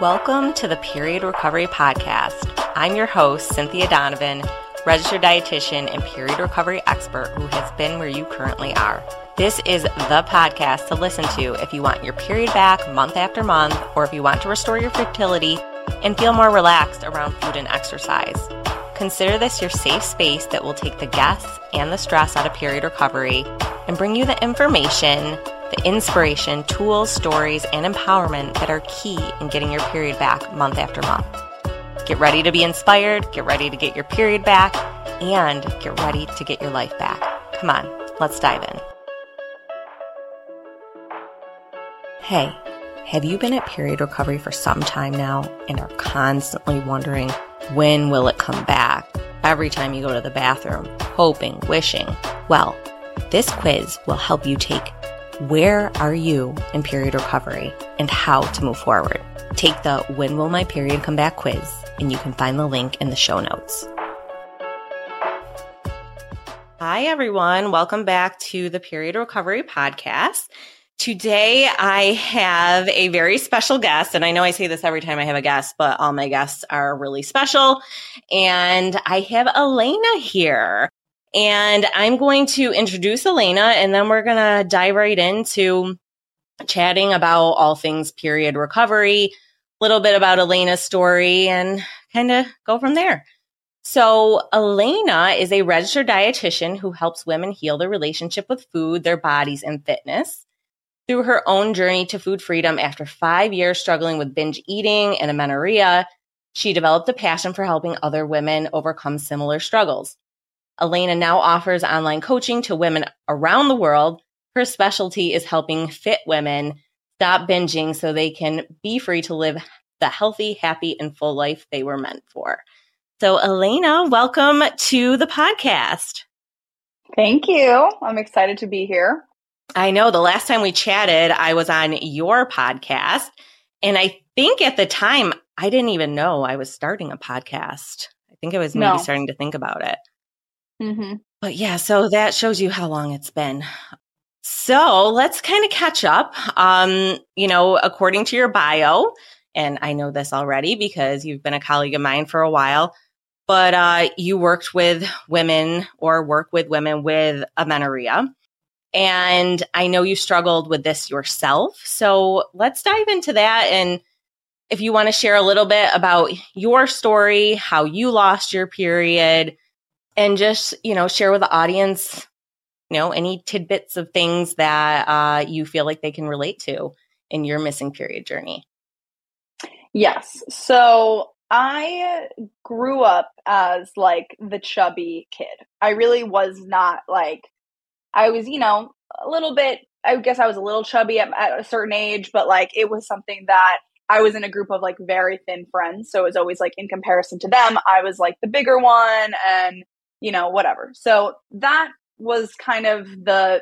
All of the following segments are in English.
Welcome to the Period Recovery Podcast. I'm your host, Cynthia Donovan, registered dietitian and period recovery expert who has been where you currently are. This is the podcast to listen to if you want your period back month after month, or if you want to restore your fertility and feel more relaxed around food and exercise. Consider this your safe space that will take the guess and the stress out of period recovery and bring you the information, the inspiration, tools, stories, and empowerment that are key in getting your period back month after month. Get ready to be inspired, get ready to get your period back, and get ready to get your life back. Come on, let's dive in. Hey, have you been at period recovery for some time now and are constantly wondering when will it come back? Every time you go to the bathroom, hoping, wishing. Well, this quiz will help you take where are you in period recovery and how to move forward. Take the When Will My Period Come Back quiz, and you can find the link in the show notes. Hi, everyone. Welcome back to the Period Recovery Podcast. Today, I have a very special guest, and I know I say this every time I have a guest, but all my guests are really special. And I have Elena here. And I'm going to introduce Elena, and then we're going to dive right into chatting about all things period recovery, a little bit about Elena's story, and kind of go from there. So, Elena is a registered dietitian who helps women heal their relationship with food, their bodies, and fitness. Through her own journey to food freedom after five years struggling with binge eating and amenorrhea, she developed a passion for helping other women overcome similar struggles. Elena now offers online coaching to women around the world. Her specialty is helping fit women stop binging so they can be free to live the healthy, happy, and full life they were meant for. So, Elena, welcome to the podcast. Thank you. I'm excited to be here. I know the last time we chatted, I was on your podcast. And I think at the time, I didn't even know I was starting a podcast. I think I was maybe no. starting to think about it. Mm-hmm. But yeah, so that shows you how long it's been. So let's kind of catch up. Um, you know, according to your bio, and I know this already because you've been a colleague of mine for a while, but uh, you worked with women or work with women with amenorrhea. And I know you struggled with this yourself. So let's dive into that. And if you want to share a little bit about your story, how you lost your period, and just, you know, share with the audience, you know, any tidbits of things that uh, you feel like they can relate to in your missing period journey. Yes. So I grew up as like the chubby kid. I really was not like, I was, you know, a little bit, I guess I was a little chubby at, at a certain age, but like it was something that I was in a group of like very thin friends. So it was always like in comparison to them, I was like the bigger one and you know, whatever. So that was kind of the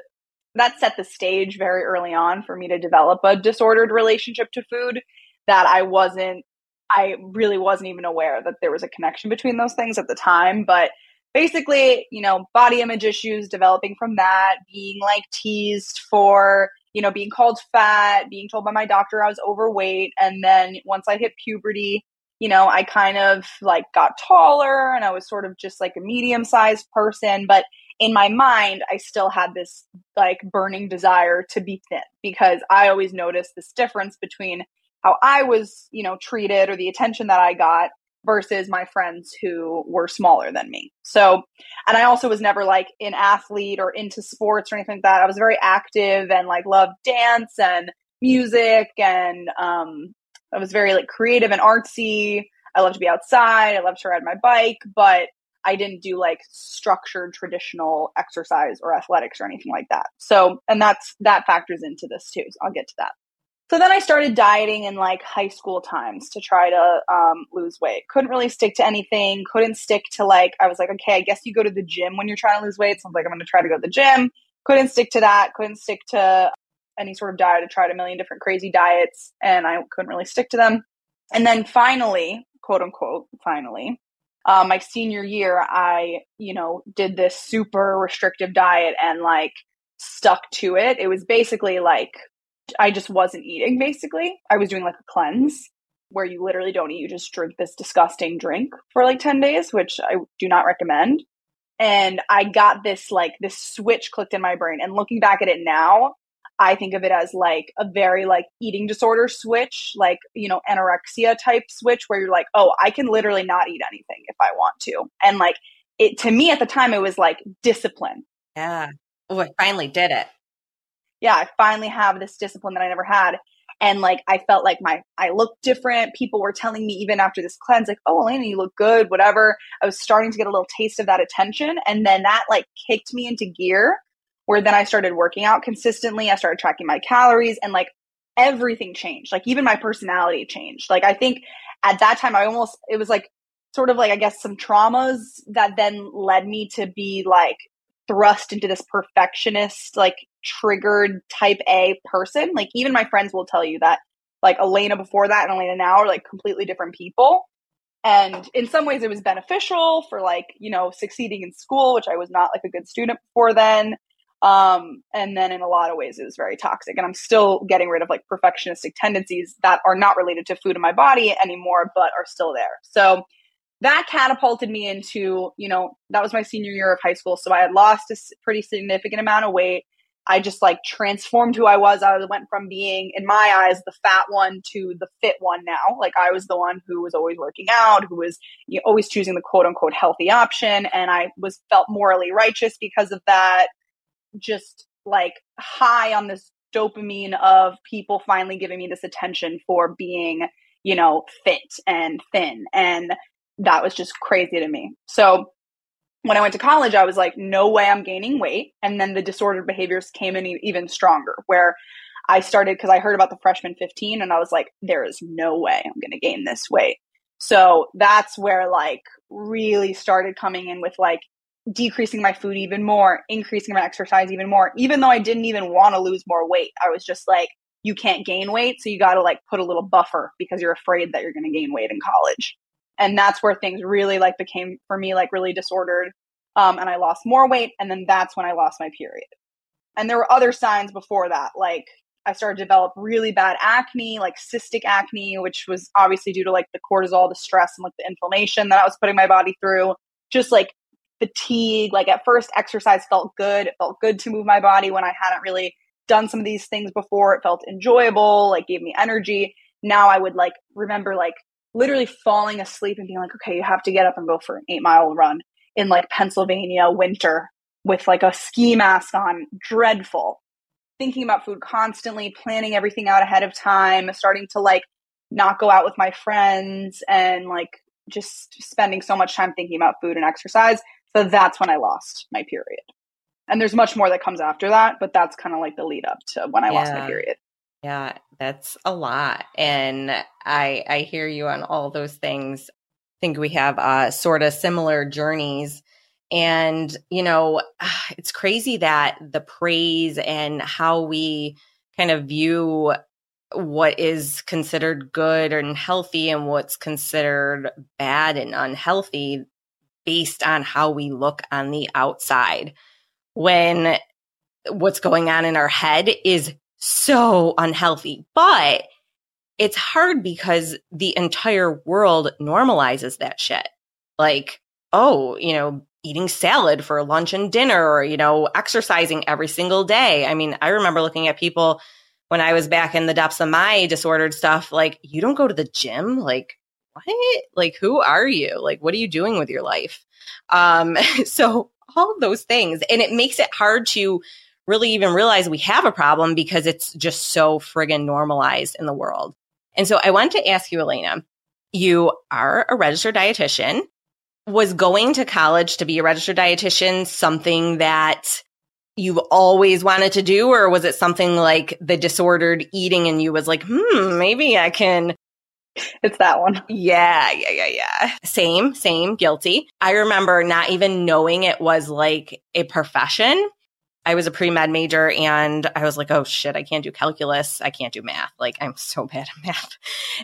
that set the stage very early on for me to develop a disordered relationship to food that I wasn't I really wasn't even aware that there was a connection between those things at the time, but basically, you know, body image issues developing from that, being like teased for, you know, being called fat, being told by my doctor I was overweight, and then once I hit puberty, you know, I kind of like got taller and I was sort of just like a medium sized person. But in my mind, I still had this like burning desire to be thin because I always noticed this difference between how I was, you know, treated or the attention that I got versus my friends who were smaller than me. So, and I also was never like an athlete or into sports or anything like that. I was very active and like loved dance and music and um I was very like creative and artsy. I love to be outside. I love to ride my bike, but I didn't do like structured traditional exercise or athletics or anything like that. So, and that's that factors into this too. So I'll get to that. So then I started dieting in like high school times to try to um, lose weight. Couldn't really stick to anything. Couldn't stick to like, I was like, okay, I guess you go to the gym when you're trying to lose weight. So I'm like, I'm going to try to go to the gym. Couldn't stick to that. Couldn't stick to any sort of diet. I tried a million different crazy diets and I couldn't really stick to them. And then finally, quote unquote, finally, uh, my senior year, I, you know, did this super restrictive diet and like stuck to it. It was basically like I just wasn't eating, basically. I was doing like a cleanse. where you literally don't eat, you just drink this disgusting drink for like 10 days, which I do not recommend. And I got this like this switch clicked in my brain. And looking back at it now, I think of it as like a very like eating disorder switch, like, you know, anorexia type switch where you're like, oh, I can literally not eat anything if I want to. And like it to me at the time, it was like discipline. Yeah. Oh, I finally did it. Yeah, I finally have this discipline that I never had and like I felt like my I looked different. People were telling me even after this cleanse, like, "Oh, Elena, you look good." Whatever. I was starting to get a little taste of that attention, and then that like kicked me into gear. Where then I started working out consistently. I started tracking my calories, and like everything changed. Like even my personality changed. Like I think at that time, I almost it was like sort of like I guess some traumas that then led me to be like thrust into this perfectionist like triggered type A person. Like even my friends will tell you that like Elena before that and Elena now are like completely different people. And in some ways it was beneficial for like, you know, succeeding in school, which I was not like a good student before then. Um, and then in a lot of ways it was very toxic. And I'm still getting rid of like perfectionistic tendencies that are not related to food in my body anymore, but are still there. So that catapulted me into, you know, that was my senior year of high school. So I had lost a pretty significant amount of weight. I just like transformed who I was. I went from being, in my eyes, the fat one to the fit one now. Like I was the one who was always working out, who was you know, always choosing the quote unquote healthy option. And I was felt morally righteous because of that. Just like high on this dopamine of people finally giving me this attention for being, you know, fit and thin. And that was just crazy to me. So when I went to college, I was like, no way I'm gaining weight. And then the disordered behaviors came in even stronger, where I started because I heard about the freshman 15 and I was like, there is no way I'm going to gain this weight. So that's where like really started coming in with like decreasing my food even more, increasing my exercise even more, even though I didn't even want to lose more weight. I was just like, you can't gain weight. So you got to like put a little buffer because you're afraid that you're going to gain weight in college and that's where things really like became for me like really disordered um, and i lost more weight and then that's when i lost my period and there were other signs before that like i started to develop really bad acne like cystic acne which was obviously due to like the cortisol the stress and like the inflammation that i was putting my body through just like fatigue like at first exercise felt good it felt good to move my body when i hadn't really done some of these things before it felt enjoyable like gave me energy now i would like remember like literally falling asleep and being like, okay, you have to get up and go for an eight mile run in like Pennsylvania winter with like a ski mask on. Dreadful. Thinking about food constantly, planning everything out ahead of time, starting to like not go out with my friends and like just spending so much time thinking about food and exercise. So that's when I lost my period. And there's much more that comes after that, but that's kind of like the lead up to when I yeah. lost my period. Yeah, that's a lot. And I I hear you on all those things. I think we have uh sort of similar journeys. And, you know, it's crazy that the praise and how we kind of view what is considered good and healthy and what's considered bad and unhealthy based on how we look on the outside. When what's going on in our head is so unhealthy. But it's hard because the entire world normalizes that shit. Like, oh, you know, eating salad for lunch and dinner or, you know, exercising every single day. I mean, I remember looking at people when I was back in the depths of my disordered stuff, like, you don't go to the gym? Like, what? Like, who are you? Like, what are you doing with your life? Um, so all those things. And it makes it hard to really even realize we have a problem because it's just so friggin' normalized in the world. And so I wanted to ask you, Elena, you are a registered dietitian. Was going to college to be a registered dietitian something that you've always wanted to do, or was it something like the disordered eating and you was like, hmm, maybe I can it's that one. Yeah, yeah, yeah, yeah. Same, same, guilty. I remember not even knowing it was like a profession I was a pre med major and I was like, oh shit, I can't do calculus. I can't do math. Like, I'm so bad at math.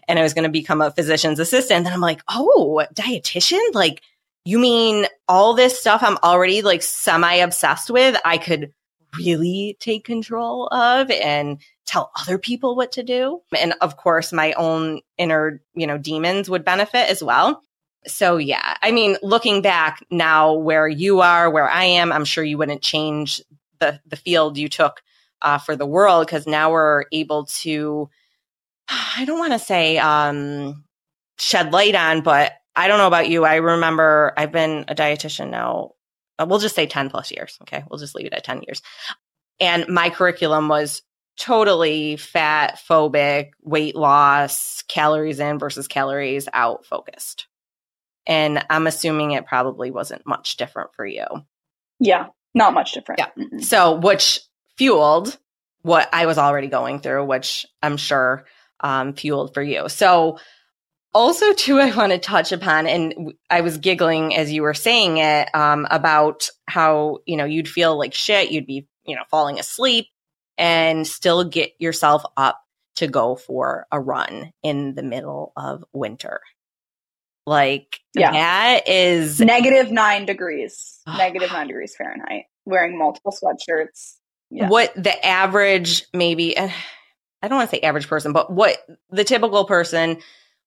And I was going to become a physician's assistant. Then I'm like, oh, dietitian? Like, you mean all this stuff I'm already like semi obsessed with, I could really take control of and tell other people what to do. And of course, my own inner, you know, demons would benefit as well. So yeah, I mean, looking back now where you are, where I am, I'm sure you wouldn't change the the field you took uh, for the world because now we're able to. I don't want to say um, shed light on, but I don't know about you. I remember I've been a dietitian now. Uh, we'll just say 10 plus years. Okay. We'll just leave it at 10 years. And my curriculum was totally fat phobic, weight loss, calories in versus calories out focused. And I'm assuming it probably wasn't much different for you. Yeah, not much different. Yeah. Mm-hmm. So, which fueled what I was already going through, which I'm sure um, fueled for you. So, also, too, I want to touch upon, and I was giggling as you were saying it um, about how you know you'd feel like shit, you'd be you know falling asleep, and still get yourself up to go for a run in the middle of winter. Like yeah. that is negative nine degrees, negative nine degrees Fahrenheit, wearing multiple sweatshirts. Yeah. What the average, maybe, eh, I don't want to say average person, but what the typical person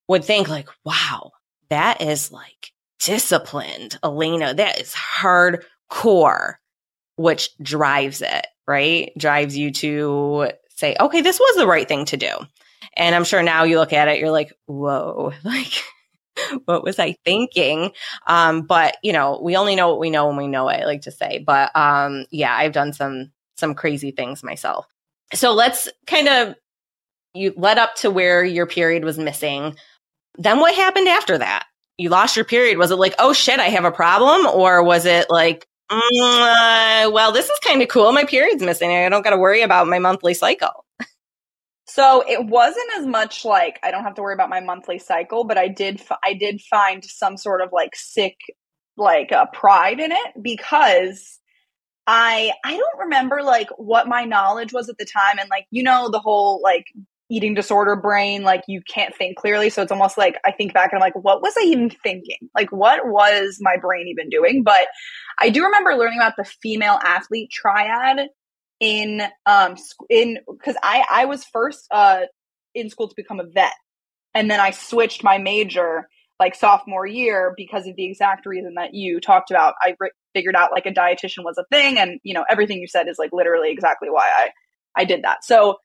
would think, like, wow, that is like disciplined, Elena. That is hardcore, which drives it, right? Drives you to say, okay, this was the right thing to do. And I'm sure now you look at it, you're like, whoa, like, what was I thinking? Um, but you know, we only know what we know when we know it, I like to say. But um, yeah, I've done some some crazy things myself. So let's kind of you led up to where your period was missing. Then what happened after that? You lost your period. Was it like, oh shit, I have a problem? Or was it like, uh, well, this is kind of cool. My period's missing. I don't got to worry about my monthly cycle. So it wasn't as much like I don't have to worry about my monthly cycle, but I did I did find some sort of like sick like uh, pride in it because I I don't remember like what my knowledge was at the time and like you know the whole like eating disorder brain like you can't think clearly so it's almost like I think back and I'm like what was I even thinking like what was my brain even doing but I do remember learning about the female athlete triad in um in because I I was first uh in school to become a vet, and then I switched my major like sophomore year because of the exact reason that you talked about. I re- figured out like a dietitian was a thing, and you know everything you said is like literally exactly why I I did that. So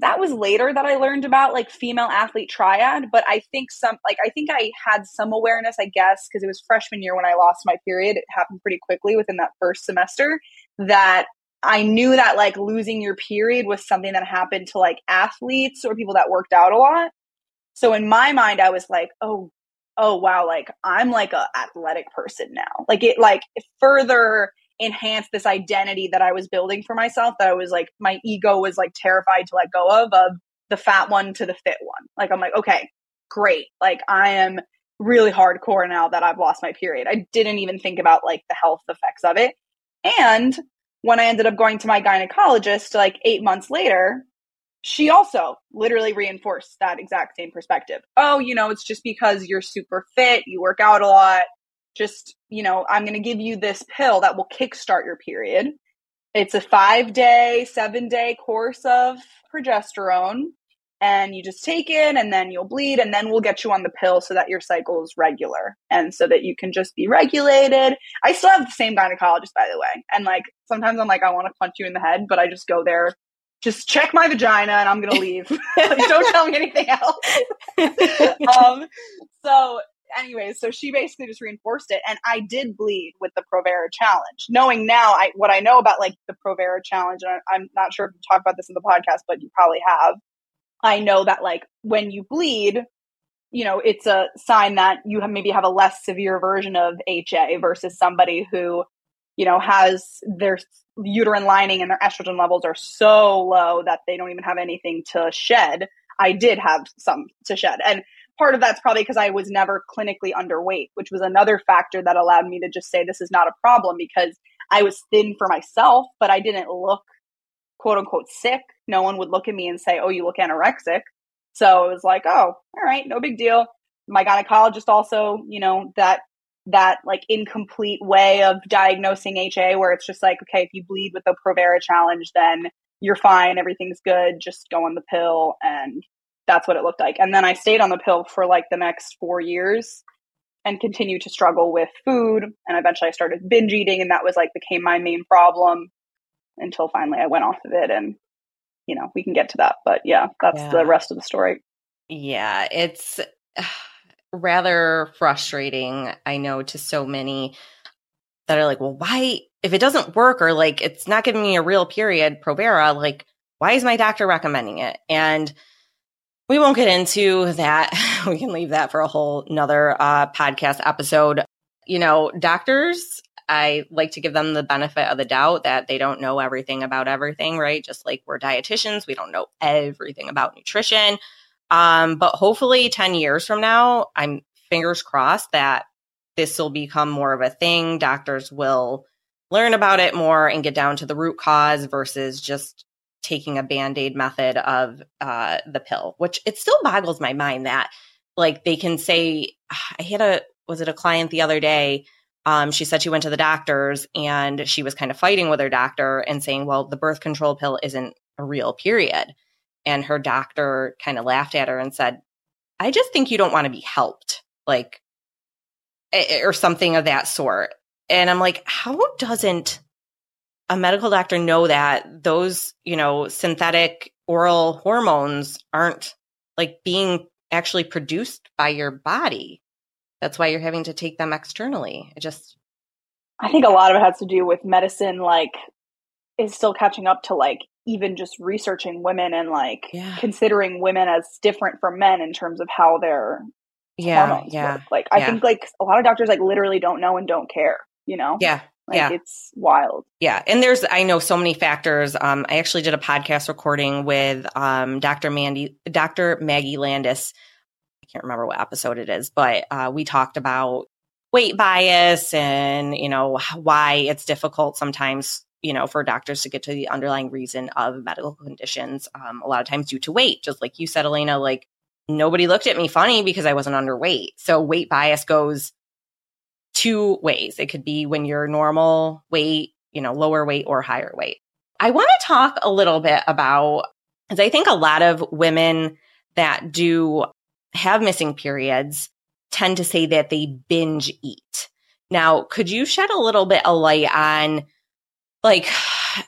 that was later that I learned about like female athlete triad, but I think some like I think I had some awareness, I guess, because it was freshman year when I lost my period. It happened pretty quickly within that first semester that I knew that like losing your period was something that happened to like athletes or people that worked out a lot. So in my mind, I was like, oh, oh wow, like I'm like a athletic person now. Like it like further enhanced this identity that I was building for myself that I was like my ego was like terrified to let go of of the fat one to the fit one. Like I'm like, okay, great. Like I am really hardcore now that I've lost my period. I didn't even think about like the health effects of it. And when I ended up going to my gynecologist like eight months later, she also literally reinforced that exact same perspective. Oh, you know, it's just because you're super fit, you work out a lot. Just, you know, I'm going to give you this pill that will kickstart your period. It's a five day, seven day course of progesterone and you just take it and then you'll bleed and then we'll get you on the pill so that your cycle is regular and so that you can just be regulated. I still have the same gynecologist by the way. And like sometimes I'm like I want to punch you in the head, but I just go there just check my vagina and I'm going to leave. Don't tell me anything else. um, so anyways, so she basically just reinforced it, and I did bleed with the Provera challenge, knowing now I what I know about like the Provera challenge. And I, am not sure if you talked about this in the podcast, but you probably have. I know that like when you bleed, you know, it's a sign that you have maybe have a less severe version of HA versus somebody who, you know, has their uterine lining and their estrogen levels are so low that they don't even have anything to shed. I did have some to shed. And part of that's probably because I was never clinically underweight, which was another factor that allowed me to just say this is not a problem because I was thin for myself, but I didn't look quote unquote sick, no one would look at me and say, Oh, you look anorexic. So it was like, Oh, all right, no big deal. My gynecologist also, you know, that that like incomplete way of diagnosing HA where it's just like, okay, if you bleed with the Provera challenge, then you're fine, everything's good, just go on the pill. And that's what it looked like. And then I stayed on the pill for like the next four years and continued to struggle with food. And eventually I started binge eating, and that was like became my main problem until finally I went off of it. And, you know, we can get to that. But yeah, that's yeah. the rest of the story. Yeah, it's rather frustrating, I know, to so many that are like, well, why, if it doesn't work or like it's not giving me a real period, Provera, like, why is my doctor recommending it? And we won't get into that. we can leave that for a whole another uh, podcast episode. You know, doctors, I like to give them the benefit of the doubt that they don't know everything about everything, right? Just like we're dietitians, we don't know everything about nutrition. Um, but hopefully 10 years from now, I'm fingers crossed that this will become more of a thing. Doctors will learn about it more and get down to the root cause versus just taking a band-aid method of uh, the pill which it still boggles my mind that like they can say i had a was it a client the other day um, she said she went to the doctors and she was kind of fighting with her doctor and saying well the birth control pill isn't a real period. And her doctor kind of laughed at her and said i just think you don't want to be helped like or something of that sort. And i'm like how doesn't a medical doctor know that those, you know, synthetic oral hormones aren't like being actually produced by your body. That's why you're having to take them externally. It just I think a lot of it has to do with medicine like is still catching up to like even just researching women and like yeah. considering women as different from men in terms of how their yeah, hormones yeah, work. Like I yeah. think like a lot of doctors like literally don't know and don't care, you know? Yeah. Like yeah. it's wild. Yeah. And there's, I know so many factors. Um, I actually did a podcast recording with um, Dr. Mandy, Dr. Maggie Landis. I can't remember what episode it is, but uh, we talked about weight bias and, you know, why it's difficult sometimes, you know, for doctors to get to the underlying reason of medical conditions. Um, a lot of times due to weight, just like you said, Elena, like nobody looked at me funny because I wasn't underweight. So weight bias goes two ways. It could be when you're normal weight, you know, lower weight or higher weight. I want to talk a little bit about, because I think a lot of women that do have missing periods tend to say that they binge eat. Now, could you shed a little bit of light on, like,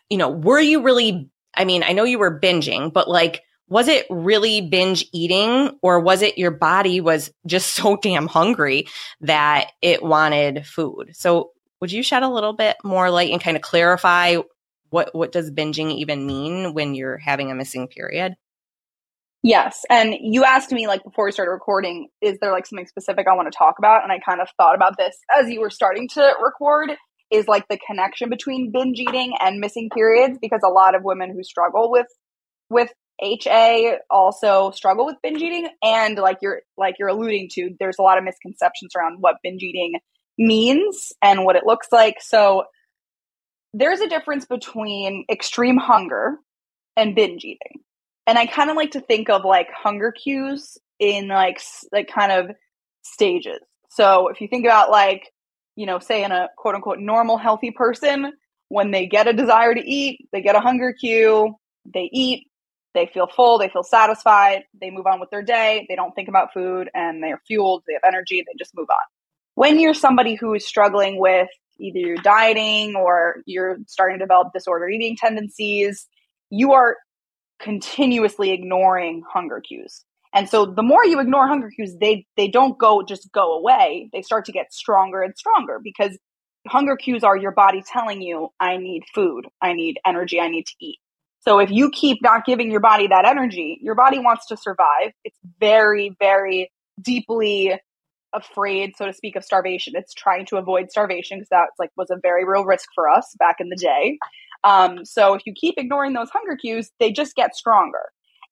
you know, were you really, I mean, I know you were binging, but like, was it really binge eating or was it your body was just so damn hungry that it wanted food? So would you shed a little bit more light and kind of clarify what what does binging even mean when you're having a missing period? Yes. And you asked me like before we started recording, is there like something specific I want to talk about? And I kind of thought about this as you were starting to record is like the connection between binge eating and missing periods because a lot of women who struggle with with HA also struggle with binge eating and like you're like you're alluding to there's a lot of misconceptions around what binge eating means and what it looks like. So there's a difference between extreme hunger and binge eating. And I kind of like to think of like hunger cues in like like kind of stages. So if you think about like, you know, say in a quote unquote normal healthy person, when they get a desire to eat, they get a hunger cue, they eat, they feel full, they feel satisfied, they move on with their day, they don't think about food, and they're fueled, they have energy, they just move on. When you're somebody who is struggling with either you're dieting or you're starting to develop disordered eating tendencies, you are continuously ignoring hunger cues. And so the more you ignore hunger cues, they they don't go just go away. They start to get stronger and stronger because hunger cues are your body telling you I need food, I need energy, I need to eat. So if you keep not giving your body that energy, your body wants to survive. It's very, very deeply afraid, so to speak, of starvation. It's trying to avoid starvation because that like was a very real risk for us back in the day. Um, so if you keep ignoring those hunger cues, they just get stronger.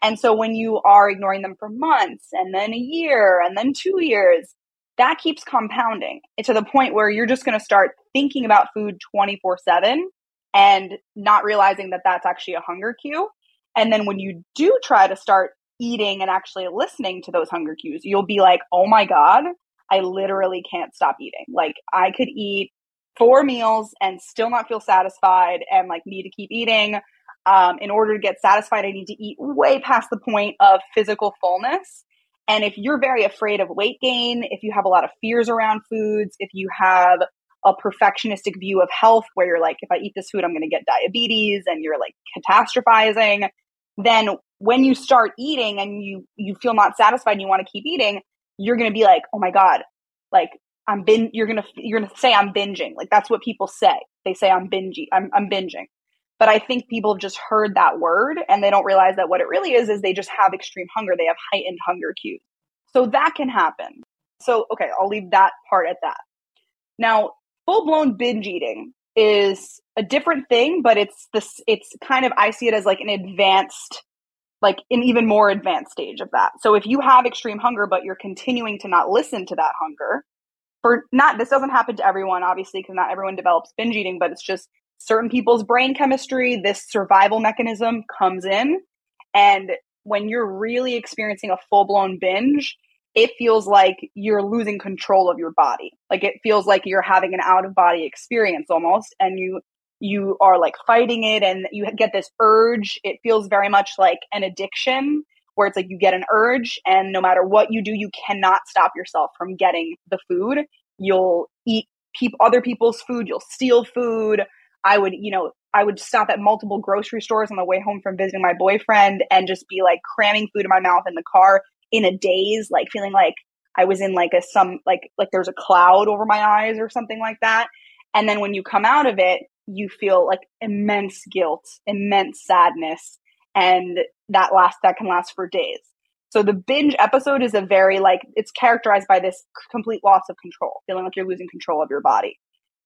And so when you are ignoring them for months and then a year and then two years, that keeps compounding to the point where you're just going to start thinking about food 24 7 and not realizing that that's actually a hunger cue. And then when you do try to start eating and actually listening to those hunger cues, you'll be like, oh my God, I literally can't stop eating. Like I could eat four meals and still not feel satisfied and like need to keep eating. um, in order to get satisfied, I need to eat way past the point of physical fullness. And if you're very afraid of weight gain, if you have a lot of fears around foods, if you have a perfectionistic view of health where you're like, if I eat this food, I'm going to get diabetes and you're like catastrophizing, then when you start eating and you, you feel not satisfied and you want to keep eating, you're going to be like, oh my God, like I'm bin, you're going to, you're going to say I'm binging. Like that's what people say. They say I'm binging, I'm, I'm binging. But I think people have just heard that word and they don't realize that what it really is is they just have extreme hunger. They have heightened hunger cues. So that can happen. So, okay, I'll leave that part at that. Now, full blown binge eating is a different thing, but it's this, it's kind of, I see it as like an advanced, like an even more advanced stage of that. So if you have extreme hunger, but you're continuing to not listen to that hunger, for not, this doesn't happen to everyone, obviously, because not everyone develops binge eating, but it's just certain people's brain chemistry, this survival mechanism comes in. And when you're really experiencing a full blown binge, it feels like you're losing control of your body. Like it feels like you're having an out of body experience almost. And you, you are like fighting it and you get this urge. It feels very much like an addiction where it's like you get an urge and no matter what you do, you cannot stop yourself from getting the food. You'll eat peop- other people's food. You'll steal food. I would, you know, I would stop at multiple grocery stores on the way home from visiting my boyfriend and just be like cramming food in my mouth in the car in a daze, like feeling like I was in like a some like like there's a cloud over my eyes or something like that. And then when you come out of it, you feel like immense guilt, immense sadness, and that last that can last for days. So the binge episode is a very like it's characterized by this complete loss of control, feeling like you're losing control of your body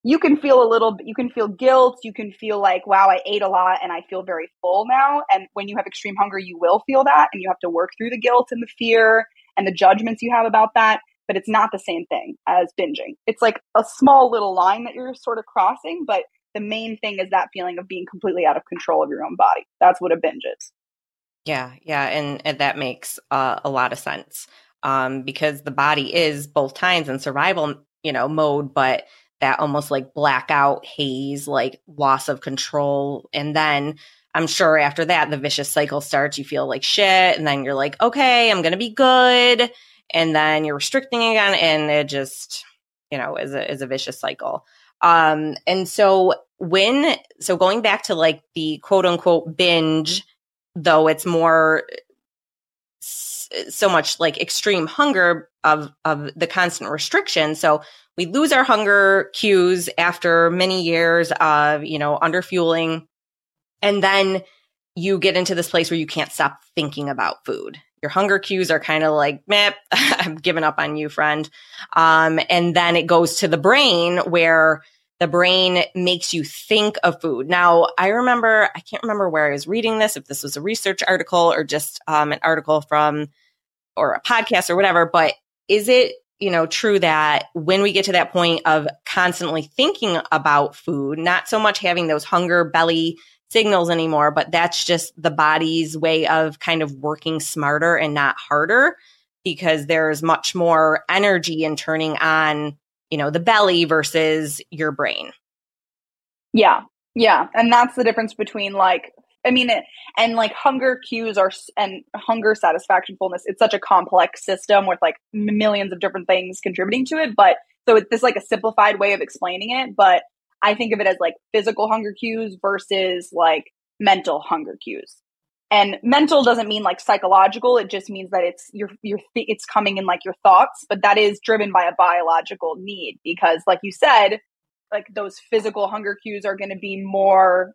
you can feel a little you can feel guilt you can feel like wow i ate a lot and i feel very full now. And when you have extreme hunger you will feel that and you have to work through the guilt and the fear and the judgments you have about that but it's not the same thing as binging. It's like a small little line that you're sort of crossing but the main thing is that feeling of being completely out of control of your own body. That's what a binge is. Yeah yeah and, and that makes uh, a lot of sense um, because the body is both times in survival you know mode but that almost like blackout haze, like loss of control. And then I'm sure after that, the vicious cycle starts. You feel like shit. And then you're like, okay, I'm going to be good. And then you're restricting again. And it just, you know, is a, is a vicious cycle. Um, and so when, so going back to like the quote unquote binge, though it's more so much like extreme hunger of of the constant restriction so we lose our hunger cues after many years of, you know, underfueling. And then you get into this place where you can't stop thinking about food. Your hunger cues are kind of like, meh, I'm giving up on you, friend. Um, and then it goes to the brain where the brain makes you think of food. Now, I remember, I can't remember where I was reading this, if this was a research article or just um, an article from or a podcast or whatever, but is it you know, true that when we get to that point of constantly thinking about food, not so much having those hunger belly signals anymore, but that's just the body's way of kind of working smarter and not harder because there's much more energy in turning on, you know, the belly versus your brain. Yeah. Yeah. And that's the difference between like I mean, it, and like hunger cues are and hunger satisfaction fullness. It's such a complex system with like millions of different things contributing to it. But so it's this like a simplified way of explaining it. But I think of it as like physical hunger cues versus like mental hunger cues. And mental doesn't mean like psychological. It just means that it's your your it's coming in like your thoughts. But that is driven by a biological need because, like you said, like those physical hunger cues are going to be more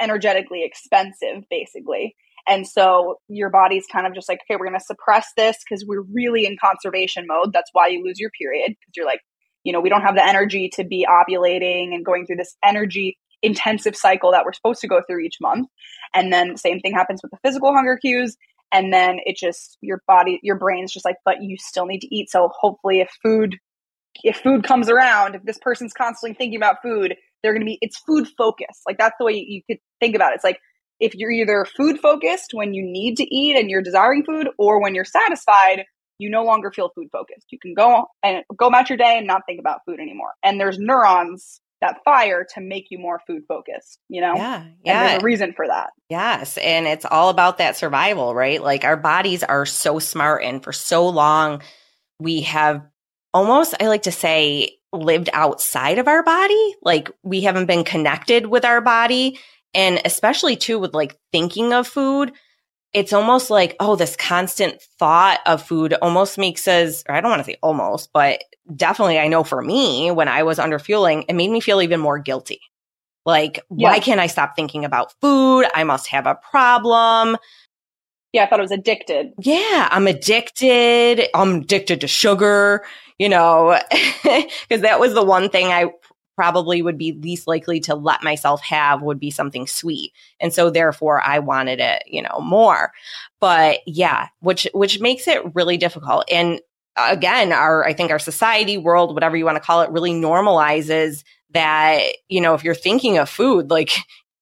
energetically expensive, basically. And so your body's kind of just like, okay, we're going to suppress this because we're really in conservation mode. That's why you lose your period because you're like, you know, we don't have the energy to be ovulating and going through this energy intensive cycle that we're supposed to go through each month. And then same thing happens with the physical hunger cues. And then it just, your body, your brain's just like, but you still need to eat. So hopefully if food, if food comes around, if this person's constantly thinking about food, they're going to be it's food focused like that's the way you could think about it it's like if you're either food focused when you need to eat and you're desiring food or when you're satisfied you no longer feel food focused you can go and go about your day and not think about food anymore and there's neurons that fire to make you more food focused, you know? Yeah. And Yeah. there's a reason for that. Yes. And it's all about that survival, right? Like our bodies are so smart. And for so long, we have almost, I like to say, lived outside of our body. Like we haven't been connected with our body. And especially too with like thinking of food, it's almost like, oh, this constant thought of food almost makes us, or I don't want to say almost, but definitely I know for me, when I was under fueling, it made me feel even more guilty. Like, Yeah. why can't I stop thinking about food? I must have a problem. Yeah, I thought I was addicted. Yeah, I'm addicted. I'm addicted to sugar, you know, because that was the one thing I probably would be least likely to let myself have would be something sweet. And so therefore I wanted it, you know, more. But yeah, which which makes it really difficult. And uh, again, our I think our society, world, whatever you want to call it, really normalizes that, you know, if you're thinking of food, like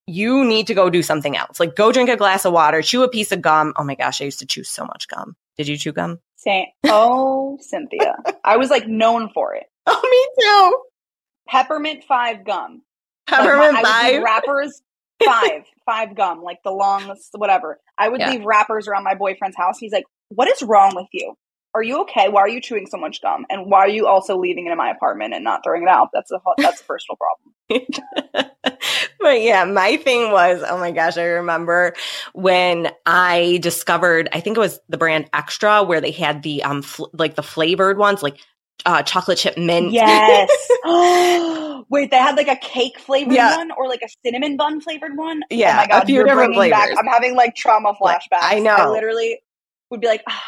you need to go do something else. Like go drink a glass of water, chew a piece of gum. Oh my gosh, I used to chew so much gum. Did you chew gum? Saying, oh, Cynthia. I was like known for it. Oh, me too. Peppermint five gum. Like, Peppermint my- five. wrappers five, five gum, like the long, whatever. I would Yeah. leave wrappers around my boyfriend's house. He's like, "What is wrong with you? Are you okay? Why are you chewing so much gum? And why are you also leaving it in my apartment and not throwing it out? That's a that's a personal problem." but yeah, my thing was, oh my gosh, I remember when I discovered, I think it was the brand Extra, where they had the um fl- like the flavored ones, like uh, chocolate chip mint. Yes. Wait, they had like a cake flavored Yeah. one or like a cinnamon bun flavored one. Yeah, oh my a god, you're bringing back. I'm having like trauma flashbacks. I know. I literally would be like, ah,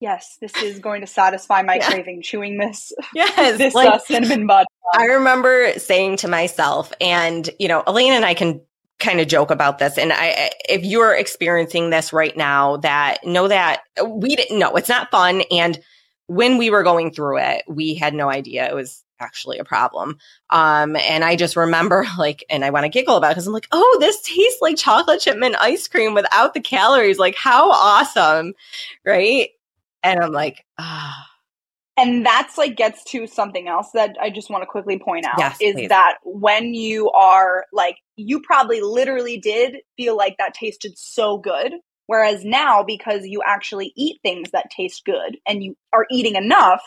yes, this is going to satisfy my Yeah. craving. Chewing this yes, this like, uh, cinnamon bun. I remember saying to myself, and you know, Elena and I can kind of joke about this. And I, if you're experiencing this right now, that know that we didn't know it's not fun. And when we were going through it, we had no idea it was actually a problem. Um, and I just remember like, and I want to giggle about it because I'm like, oh, this tastes like chocolate chip mint ice cream without the calories. Like, how awesome, right? And I'm like, ah. and that's like gets to something else that I just want to quickly point out Yes, is please. that when you are like you probably literally did feel like that tasted so good whereas now because you actually eat things that taste good and you are eating enough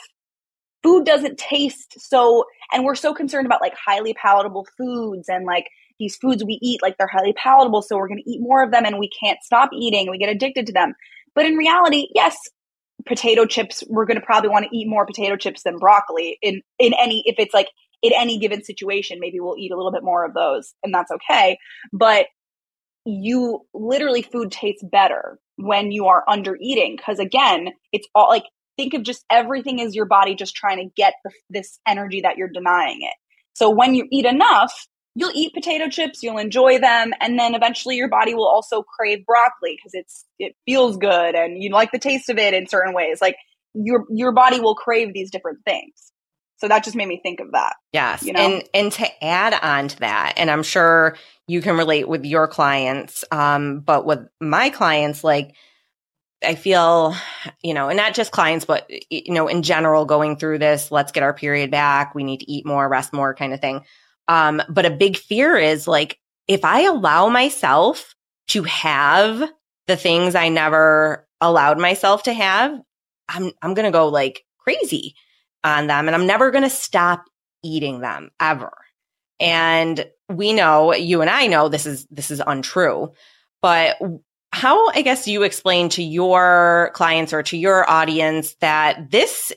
food doesn't taste so and we're so concerned about like highly palatable foods and like these foods we eat like they're highly palatable so we're going to eat more of them and we can't stop eating we get addicted to them. But in reality yes potato chips we're going to probably want to eat more potato chips than broccoli in in any if it's like in any given situation maybe we'll eat a little bit more of those and that's okay. But you literally food tastes better when you are under eating because again it's all like think of just everything is your body just trying to get the, this energy that you're denying it. So when you eat enough you'll eat potato chips you'll enjoy them and then eventually your body will also crave broccoli because it's it feels good and you like the taste of it in certain ways. Like your your body will crave these different things so that just made me think of that Yes. you know? And and to add on to that, and I'm sure you can relate with your clients, um, but with my clients, like I feel, you know, and not just clients, but you know, in general, going through this, let's get our period back. We need to eat more, rest more, kind of thing. Um, but a big fear is like if I allow myself to have the things I never allowed myself to have, I'm I'm gonna go like crazy on them, and I'm never gonna stop eating them ever. And we know, you and I know this is this is untrue. But how I guess you explain to your clients or to your audience that this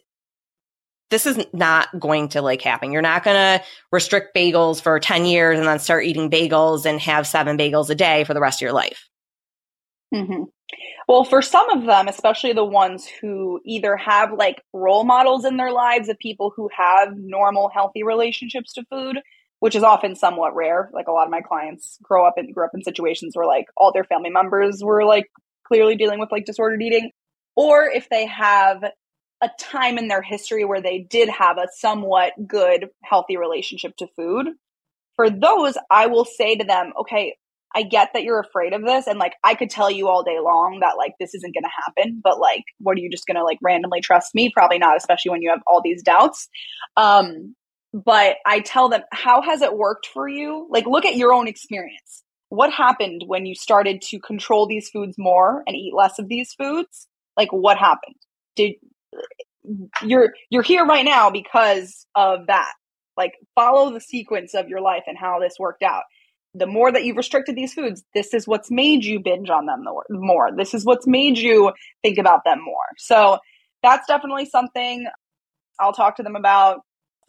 this is not going to like happen. You're not going to restrict bagels for 10 years and then start eating bagels and have seven bagels a day for the rest of your life. hmm Well, for some of them, especially the ones who either have like role models in their lives of people who have normal, healthy relationships to food, which is often somewhat rare. Like a lot of my clients grow up and grew up in situations where like all their family members were like clearly dealing with like disordered eating, or if they have a time in their history where they did have a somewhat good, healthy relationship to food. For those, I will say to them, okay, I get that you're afraid of this. And like, I could tell you all day long that like this isn't going to happen, but like, what are you just going to like randomly trust me? Probably not, especially when you have all these doubts. Um, but I tell them, how has it worked for you? Like, look at your own experience. What happened when you started to control these foods more and eat less of these foods? Like, what happened? Did you're you're here right now because of that. Like, follow the sequence of your life and how this worked out. The more that you've restricted these foods, this is what's made you binge on them more. This is what's made you think about them more. So that's definitely something I'll talk to them about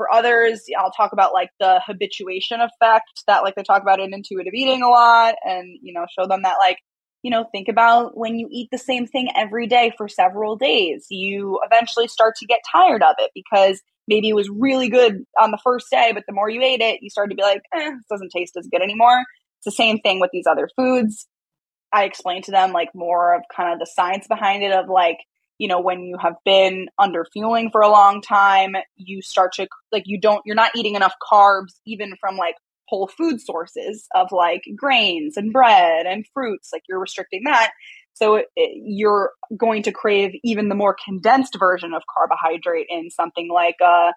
for others, I'll talk about like the habituation effect that like they talk about in intuitive eating a lot and, you know, show them that like, you know, think about when you eat the same thing every day for several days, you eventually start to get tired of it because maybe it was really good on the first day, but the more you ate it, you started to be like, eh, this doesn't taste as good anymore. It's the same thing with these other foods. I explain to them like more of kind of the science behind it of like, you know when you have been under fueling for a long time you start to like you don't you're not eating enough carbs even from like whole food sources of like grains and bread and fruits like you're restricting that so it, it, you're going to crave even the more condensed version of carbohydrate in something like a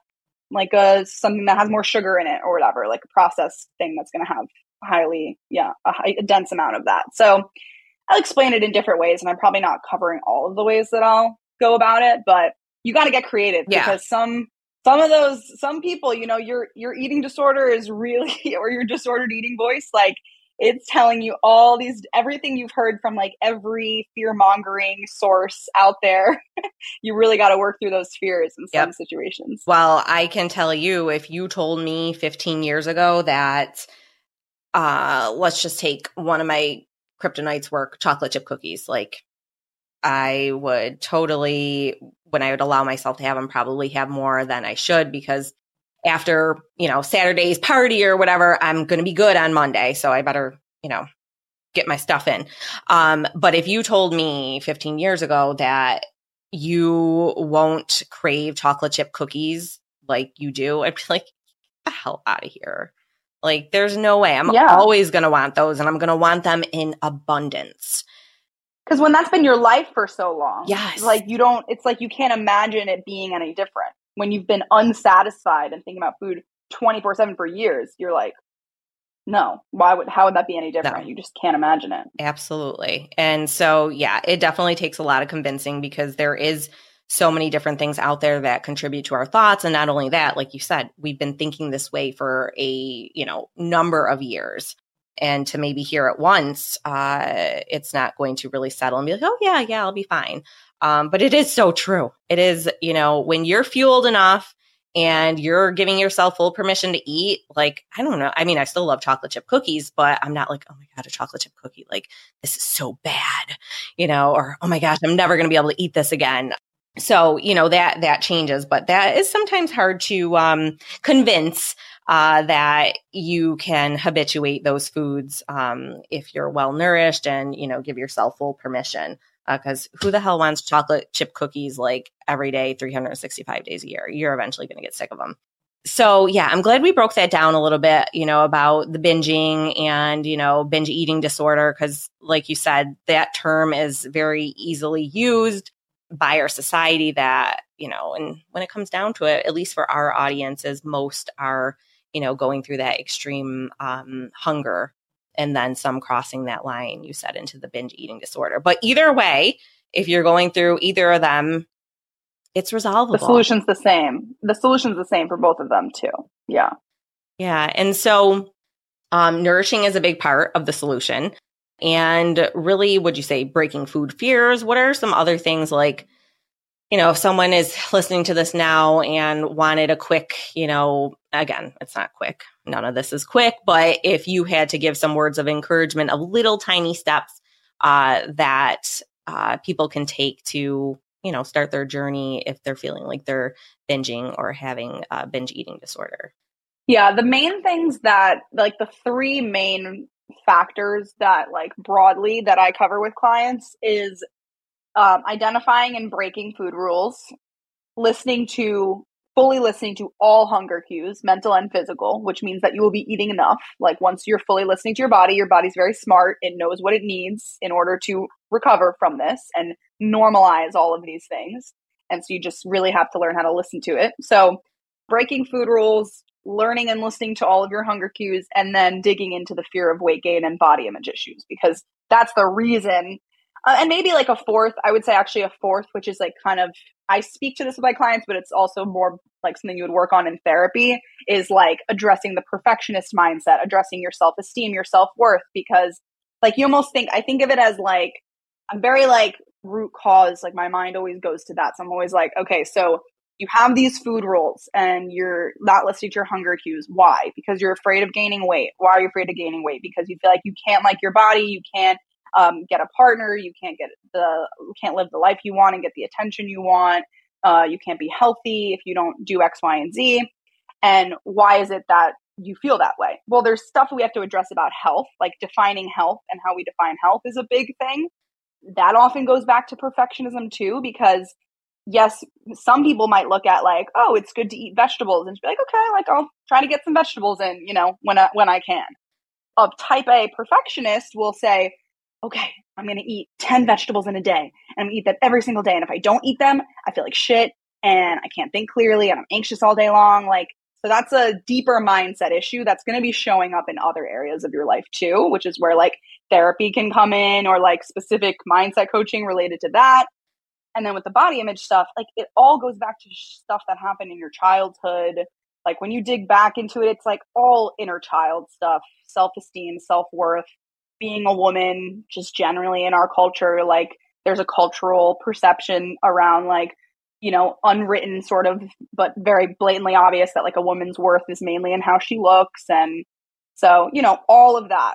like a something that has more sugar in it or whatever like a processed thing that's going to have highly yeah a, high, a dense amount of that so I'll explain it in different ways, and I'm probably not covering all of the ways that I'll go about it, but you got to get creative yeah. because some some of those some people, you know, your your eating disorder is really or your disordered eating voice, like it's telling you all these everything you've heard from like every fear mongering source out there. you really got to work through those fears in some yep. situations. Well, I can tell you if you told me 15 years ago that uh let's just take one of my kryptonites work chocolate chip cookies. Like I would totally, when I would allow myself to have them, probably have more than I should because after, you know, Saturday's party or whatever, I'm going to be good on Monday. So I better, you know, get my stuff in. Um, but if you told me 15 years ago that you won't crave chocolate chip cookies like you do, I'd be like, the hell out of here. Like, there's no way. I'm yeah. always going to want those and I'm going to want them in abundance. Because when that's been your life for so long, yes. like you don't, it's like you can't imagine it being any different. When you've been unsatisfied and thinking about food 24 7 for years, you're like, no, why would, how would that be any different? No. You just can't imagine it. Absolutely. And so, yeah, it definitely takes a lot of convincing because there is so many different things out there that contribute to our thoughts and not only that like you said we've been thinking this way for a you know number of years and to maybe hear it once uh it's not going to really settle and be like oh yeah yeah i'll be fine. Um but it is so true. It is you know when you're fueled enough and you're giving yourself full permission to eat like i don't know i mean i still love chocolate chip cookies but i'm not like oh my god a chocolate chip cookie like this is so bad you know or oh my gosh i'm never going to be able to eat this again. So you know that that changes but that is sometimes hard to um, convince uh, that you can habituate those foods um, if you're well nourished and you know give yourself full permission because uh, who the hell wants chocolate chip cookies like every day 365 days a year? You're eventually going to get sick of them so yeah i'm glad we broke that down a little bit you know about the binging and you know binge eating disorder because like you said that term is very easily used by our society that you know and when it comes down to it at least for our audiences most are you know going through that extreme um, hunger and then some crossing that line you said into the binge eating disorder. But either way if you're going through either of them it's resolvable. the solution's the same. The solution's the same for both of them too. Yeah. Yeah. And so um, nourishing is a big part of the solution. And really, would you say breaking food fears? What are some other things like, you know, if someone is listening to this now and wanted a quick, you know, again, it's not quick. None of this is quick, but if you had to give some words of encouragement of little tiny steps uh, that uh, people can take to, you know, start their journey if they're feeling like they're binging or having a binge eating disorder. Yeah, the main things that, like, the three main factors that like broadly that I cover with clients is um, identifying and breaking food rules, listening to fully listening to all hunger cues, mental and physical, which means that you will be eating enough. Like once you're fully listening to your body, your body's very smart. It knows what it needs in order to recover from this and normalize all of these things. And so you just really have to learn how to listen to it. So breaking food rules, learning and listening to all of your hunger cues and then digging into the fear of weight gain and body image issues because that's the reason uh, and maybe like a fourth i would say actually a fourth which is like kind of i speak to this with my clients but it's also more like something you would work on in therapy is like addressing the perfectionist mindset addressing your self-esteem your self-worth because like you almost think i think of it as like i'm very like root cause like my mind always goes to that so i'm always like okay so you have these food rules and you're not listening to your hunger cues. Why? Because you're afraid of gaining weight. Why are you afraid of gaining weight? Because you feel like you can't like your body, you can't um, get a partner, you can't get the can't live the life you want and get the attention you want. Uh, you can't be healthy if you don't do X, Y, and Z. And why is it that you feel that way? Well, there's stuff we have to address about health, like defining health and how we define health is a big thing. That often goes back to perfectionism too, because yes, some people might look at like, oh, it's good to eat vegetables, and be like, okay, like I'll try to get some vegetables in, you know, when I, when I can. A type A perfectionist will say, okay, I'm going to eat 10 vegetables in a day, and I'm going to eat that every single day. And if I don't eat them, I feel like shit, and I can't think clearly, and I'm anxious all day long. Like, so that's a deeper mindset issue that's going to be showing up in other areas of your life too, which is where like therapy can come in or like specific mindset coaching related to that and then with the body image stuff, like it all goes back to stuff that happened in your childhood. Like when you dig back into it, it's like all inner child stuff, self esteem, self worth, being a woman, just generally in our culture. Like there's a cultural perception around like, you know, unwritten sort of, but very blatantly obvious that like a woman's worth is mainly in how she looks. And so, you know, all of that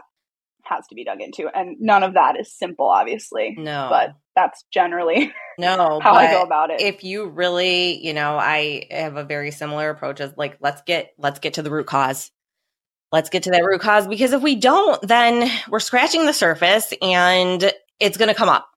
has to be dug into. And none of that is simple, obviously. No. But that's generally no how I go about it. If you really, you know, I have a very similar approach as like let's get let's get to the root cause. Let's get to that root cause because if we don't, then we're scratching the surface and it's going to come up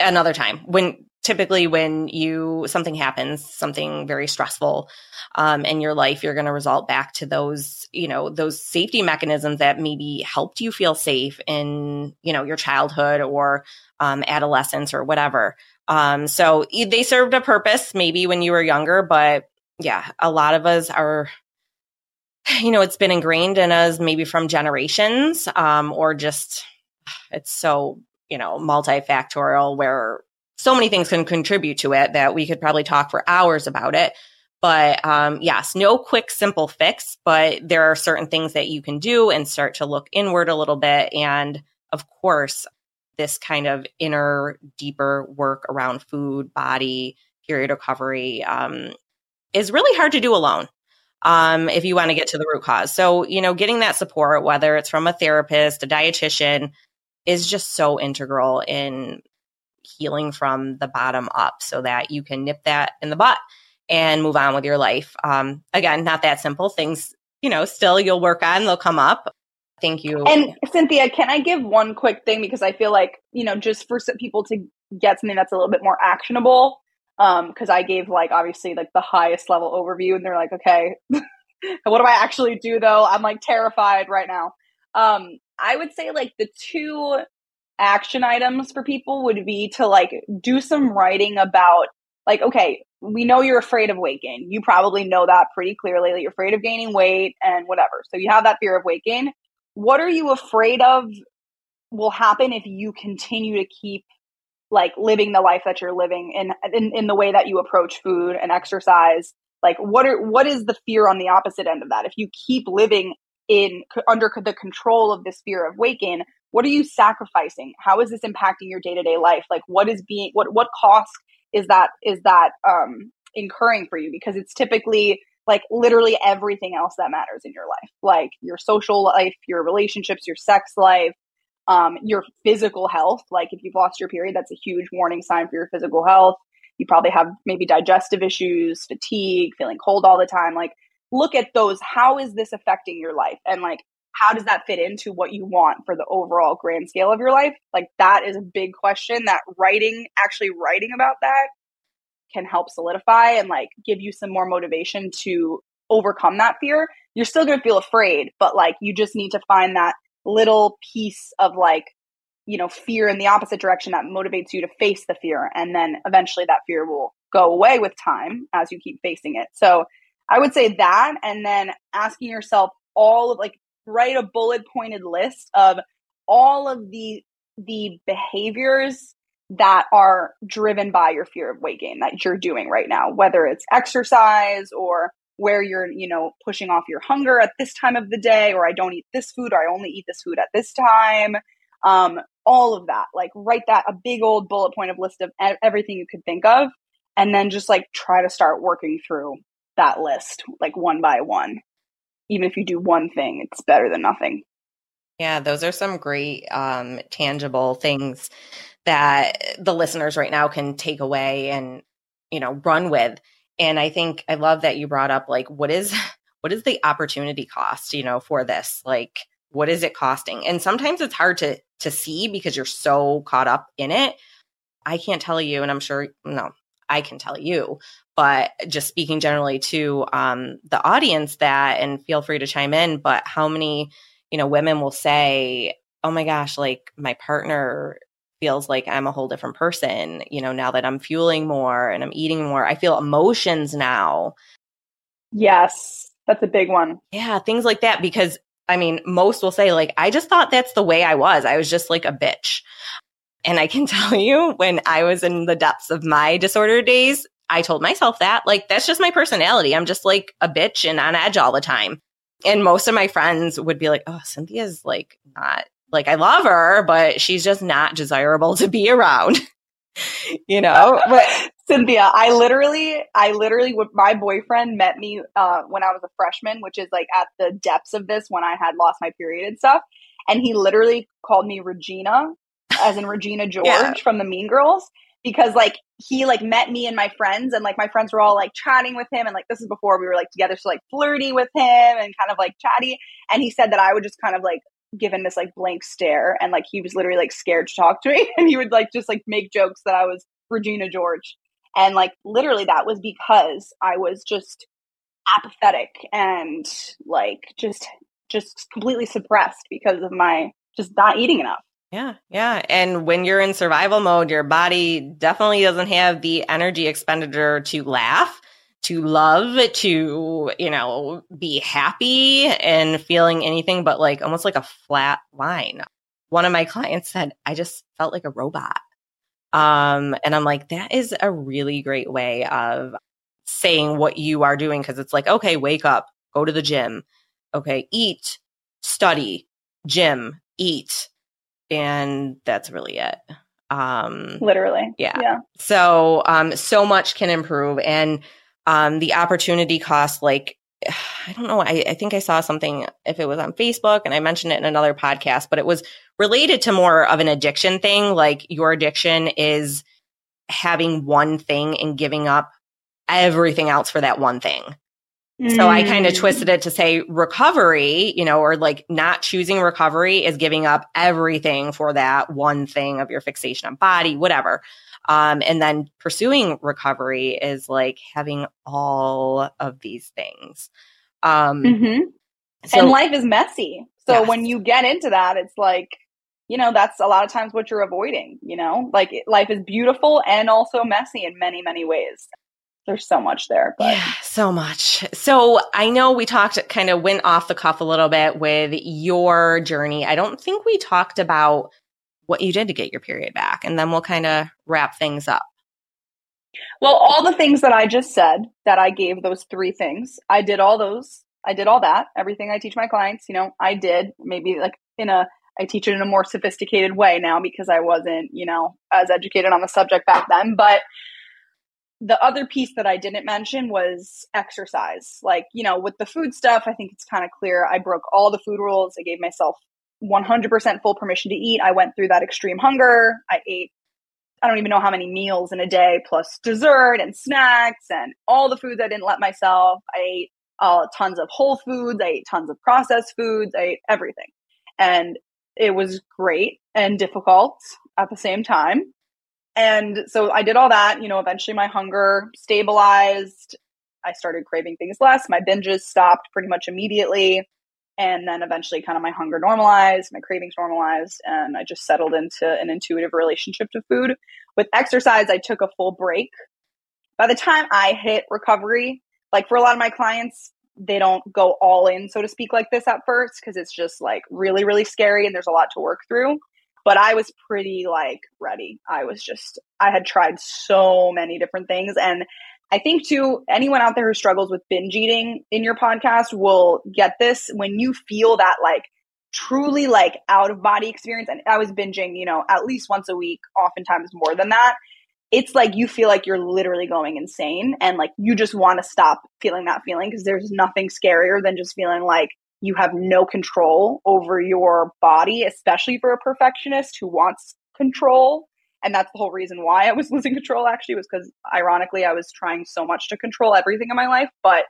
another time when typically when you something happens something very stressful um, in your life you're going to result back to those you know those safety mechanisms that maybe helped you feel safe in you know your childhood or um, adolescence or whatever. Um, so they served a purpose maybe when you were younger but yeah a lot of us are you know it's been ingrained in us maybe from generations um, or just it's so you know multifactorial where so many things can contribute to it that we could probably talk for hours about it. But um, yes, no quick, simple fix, but there are certain things that you can do and start to look inward a little bit. And of course, this kind of inner, deeper work around food, body, period recovery um, is really hard to do alone um, if you want to get to the root cause. So, you know, getting that support, whether it's from a therapist, a dietitian, is just so integral in healing from the bottom up so that you can nip that in the butt and move on with your life. Um, again, not that simple. Things, you know, still you'll work on, they'll come up. Thank you. And Cynthia, can I give one quick thing because I feel like, you know, just for people to get something that's a little bit more actionable. Um, because I gave like obviously like the highest level overview and they're like, okay, what do I actually do though? I'm like terrified right now. Um, I would say like the two action items for people would be to like do some writing about like okay we know you're afraid of weight gain you probably know that pretty clearly that you're afraid of gaining weight and whatever so you have that fear of weight gain what are you afraid of will happen if you continue to keep like living the life that you're living in, in in the way that you approach food and exercise like what are what is the fear on the opposite end of that? If you keep living in under the control of this fear of gain what are you sacrificing? How is this impacting your day-to-day life? Like what is being what what cost is that is that um incurring for you? Because it's typically like literally everything else that matters in your life like your social life your relationships your sex life um, your physical health. Like if you've lost your period that's a huge warning sign for your physical health. You probably have maybe digestive issues fatigue feeling cold all the time. Like look at those. How is this affecting your life? And like how does that fit into what you want for the overall grand scale of your life? Like that is a big question that writing actually writing about that can help solidify and like give you some more motivation to overcome that fear. You're still going to feel afraid but like you just need to find that little piece of like you know fear in the opposite direction that motivates you to face the fear and then eventually that fear will go away with time as you keep facing it. So I would say that, and then asking yourself all of like write a bullet pointed list of all of the the behaviors that are driven by your fear of weight gain that you're doing right now, whether it's exercise or where you're, you know, pushing off your hunger at this time of the day, or I don't eat this food, or I only eat this food at this time. Um, all of that, like write that a big old bullet point of list of everything you could think of, and then just like try to start working through that list, like one by one. Even if you do one thing, it's better than nothing. Yeah, those are some great um, tangible things that the listeners right now can take away and you know run with. And I think I love that you brought up like what is what is the opportunity cost, you know, for this? Like what is it costing? And sometimes it's hard to to see because you're so caught up in it. I can't tell you and I'm sure no, I can tell you, but just speaking generally to um, the audience that and feel free to chime in, but how many you know, women will say, oh my gosh, like my partner feels like I'm a whole different person, you know, now that I'm fueling more and I'm eating more. I feel emotions now. Yes, that's a big one. Yeah, things like that. Because I mean, most will say, like, I just thought that's the way I was. I was just like a bitch. And I can tell you, when I was in the depths of my disorder days, I told myself that, like, that's just my personality. I'm just like a bitch and on edge all the time and most of my friends would be like, "Oh, Cynthia's like not like I love her, but she's just not desirable to be around." you know, but Cynthia, I literally, I literally, my boyfriend met me uh, when I was a freshman, which is like at the depths of this when I had lost my period and stuff, and he literally called me Regina, as in Regina George yeah. from the Mean Girls, because like he like met me and my friends and like my friends were all like chatting with him and like this is before we were like together so like flirty with him and kind of like chatty and he said that I would just kind of like give him this like blank stare and like he was literally like scared to talk to me and he would like just like make jokes that I was Regina George and like literally that was because I was just apathetic and like just just completely suppressed because of my just not eating enough yeah, yeah. And when you're in survival mode, your body definitely doesn't have the energy expenditure to laugh, to love, to, you know, be happy and feeling anything but like almost like a flat line. One of my clients said, I just felt like a robot. Um, and I'm like, that is a really great way of saying what you are doing because it's like, okay, wake up, go to the gym. Okay, eat, study, gym, eat and that's really it. Um, Literally. Yeah. Yeah. So, um, so much can improve and, um, the opportunity cost, like, I don't know. I, I think I saw something if it was on Facebook and I mentioned it in another podcast, but it was related to more of an addiction thing. Like your addiction is having one thing and giving up everything else for that one thing. So I kind of mm. twisted it to say recovery, you know, or like not choosing recovery is giving up everything for that one thing of your fixation on body, whatever. Um, and then pursuing recovery is like having all of these things. Um, mm-hmm. so, and life is messy. So yes. when you get into that, it's like, you know, that's a lot of times what you're avoiding, you know, like life is beautiful and also messy in many, many ways there's so much there. But. Yeah, so much. So I know we talked, kind of went off the cuff a little bit with your journey. I don't think we talked about what you did to get your period back, and then we'll kind of wrap things up. Well, all the things that I just said that I gave those three things, I did all those. I did all that. Everything I teach my clients, you know, I did maybe like in a I teach it in a more sophisticated way now because I wasn't, you know, as educated on the subject back then, but the other piece that I didn't mention was exercise. Like, you know, with the food stuff, I think it's kind of clear. I broke all the food rules. I gave myself 100% full permission to eat. I went through that extreme hunger. I ate, I don't even know how many meals in a day, plus dessert and snacks and all the foods I didn't let myself. I ate uh, tons of whole foods. I ate tons of processed foods. I ate everything. And it was great and difficult at the same time. And so I did all that. You know, eventually my hunger stabilized. I started craving things less. My binges stopped pretty much immediately. And then eventually, kind of my hunger normalized, my cravings normalized, and I just settled into an intuitive relationship to food. With exercise, I took a full break. By the time I hit recovery, like for a lot of my clients, they don't go all in, so to speak, like this at first because it's just like really, really scary and there's a lot to work through. But I was pretty like ready. I was just, I had tried so many different things. And I think too, anyone out there who struggles with binge eating in your podcast will get this when you feel that like truly like out of body experience. And I was binging, you know, at least once a week, oftentimes more than that it's like you feel like you're literally going insane and like you just want to stop feeling that feeling because there's nothing scarier than just feeling like you have no control over your body, especially for a perfectionist who wants control. And that's the whole reason why I was losing control actually was because ironically I was trying so much to control everything in my life. But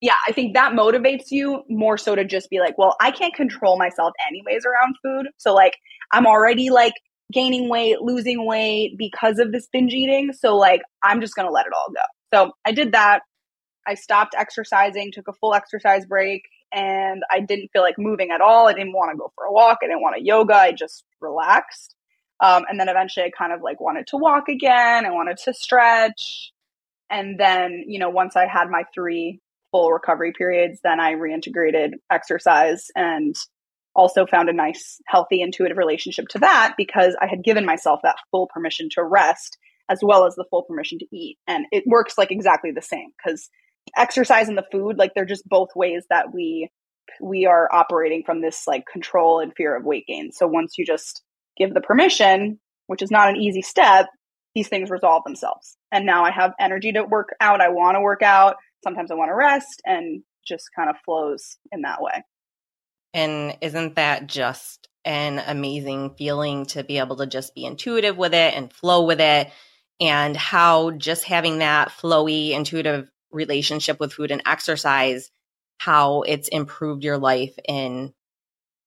yeah, I think that motivates you more so to just be like, well, I can't control myself anyways around food. So like I'm already like gaining weight, losing weight because of this binge eating. So, like, I'm just going to let it all go. So, I did that. I stopped exercising, took a full exercise break, and I didn't feel like moving at all. I didn't want to go for a walk. I didn't want to yoga. I just relaxed. Um, and then eventually I kind of like wanted to walk again. I wanted to stretch. And then, you know, once I had my three full recovery periods, then I reintegrated exercise and also found a nice, healthy, intuitive relationship to that because I had given myself that full permission to rest as well as the full permission to eat. And it works like exactly the same because exercise and the food, like they're just both ways that we we are operating from this like control and fear of weight gain. So once you just give the permission, which is not an easy step, these things resolve themselves. And now I have energy to work out. I want to work out. Sometimes I want to rest and just kind of flows in that way. And isn't that just an amazing feeling to be able to just be intuitive with it and flow with it? And how just having that flowy, intuitive relationship with food and exercise, how it's improved your life in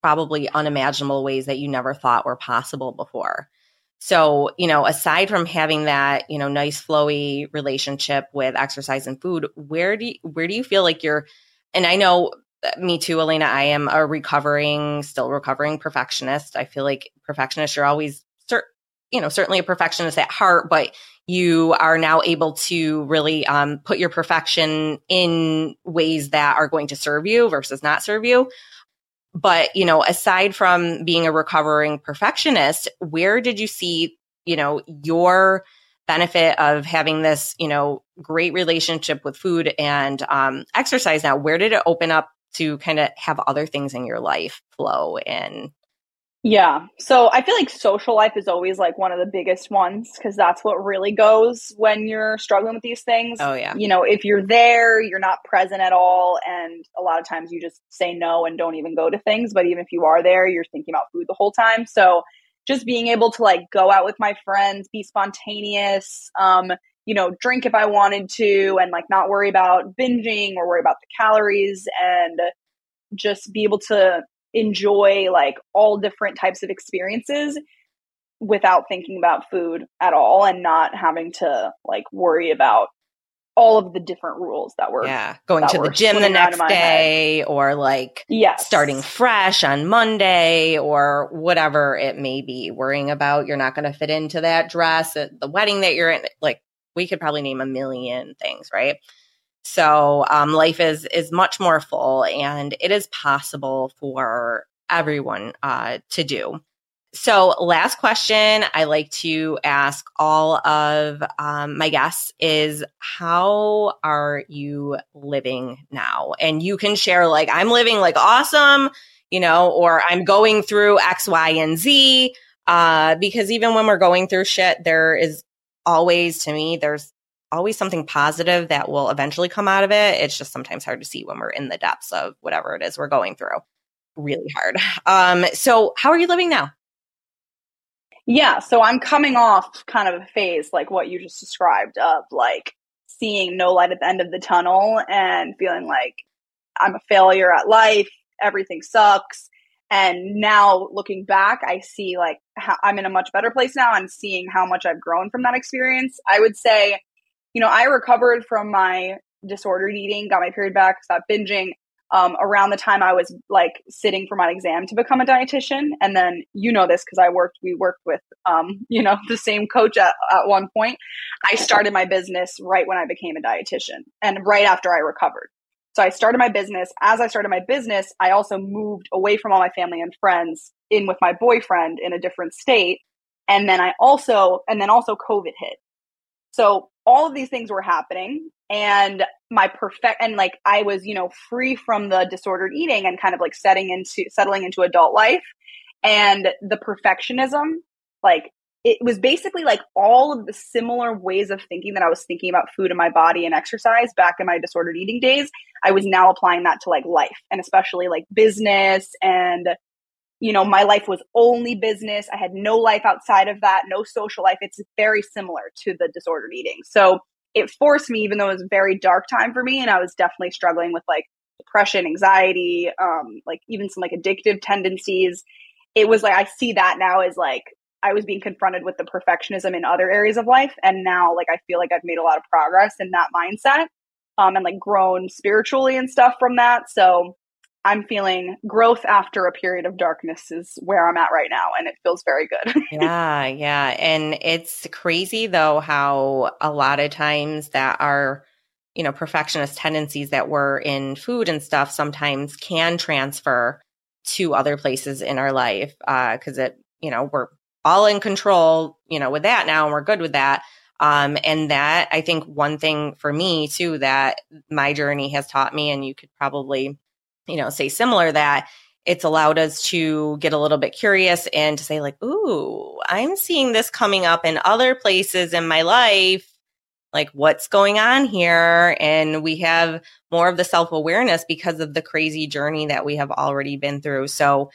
probably unimaginable ways that you never thought were possible before. So, you know, aside from having that, you know, nice flowy relationship with exercise and food, where do you, where do you feel like you're and I know me too, Elena. I am a recovering, still recovering perfectionist. I feel like perfectionist, you're always, you know, certainly a perfectionist at heart, but you are now able to really um, put your perfection in ways that are going to serve you versus not serve you. But, you know, aside from being a recovering perfectionist, where did you see, you know, your benefit of having this, you know, great relationship with food and um, exercise now? Where did it open up to kind of have other things in your life flow and yeah. So I feel like social life is always like one of the biggest ones because that's what really goes when you're struggling with these things. Oh, yeah. You know, if you're there, you're not present at all. And a lot of times you just say no and don't even go to things. But even if you are there, you're thinking about food the whole time. So just being able to like go out with my friends, be spontaneous, um, you know, drink if I wanted to and like not worry about binging or worry about the calories and just be able to enjoy like all different types of experiences without thinking about food at all and not having to like worry about all of the different rules that were yeah going to the gym the next day head. or like yes. starting fresh on monday or whatever it may be worrying about you're not going to fit into that dress at the wedding that you're in like we could probably name a million things, right? So um, life is is much more full, and it is possible for everyone uh, to do. So, last question I like to ask all of um, my guests is How are you living now? And you can share, like, I'm living like awesome, you know, or I'm going through X, Y, and Z. Uh, because even when we're going through shit, there is always to me there's always something positive that will eventually come out of it. It's just sometimes hard to see when we're in the depths of whatever it is we're going through. Really hard. Um so how are you living now? Yeah so i'm coming off kind of a phase like what you just described of like seeing no light at the end of the tunnel and feeling like i'm a failure at life everything sucks. And now looking back, I see like how, I'm in a much better place now and seeing how much I've grown from that experience. I would say, you know, I recovered from my disordered eating, got my period back, stopped binging. um, around the time I was like sitting for my exam to become a dietitian. And then you know this because I worked, we worked with, um, you know, the same coach at, at one point. I started my business right when I became a dietitian and right after I recovered. So I started my business. As I started my business, I also moved away from all my family and friends in with my boyfriend in a different state. And then I also, and then also COVID hit. So all of these things were happening and my perfect and like I was, you know, free from the disordered eating and kind of like setting into settling into adult life and the perfectionism like it was basically like all of the similar ways of thinking that I was thinking about food and my body and exercise back in my disordered eating days. I was now applying that to like life and especially like business and you know, my life was only business. I had no life outside of that, no social life. It's very similar to the disordered eating. So it forced me, even though it was a very dark time for me, and I was definitely struggling with like depression, anxiety, um, like even some like addictive tendencies. It was like I see that now as like I was being confronted with the perfectionism in other areas of life, and now like I feel like I've made a lot of progress in that mindset, um, and like grown spiritually and stuff from that. So I'm feeling growth after a period of darkness is where I'm at right now, and it feels very good. yeah, yeah. And it's crazy though how a lot of times that our, you know, perfectionist tendencies that were in food and stuff sometimes can transfer to other places in our life. Uh, cause it, you know, we're all in control, you know, with that now and we're good with that. Um, and that I think one thing for me too that my journey has taught me, and you could probably you know, say similar that it's allowed us to get a little bit curious and to say like, ooh, I'm seeing this coming up in other places in my life. Like what's going on here? And we have more of the self awareness because of the crazy journey that we have already been through. So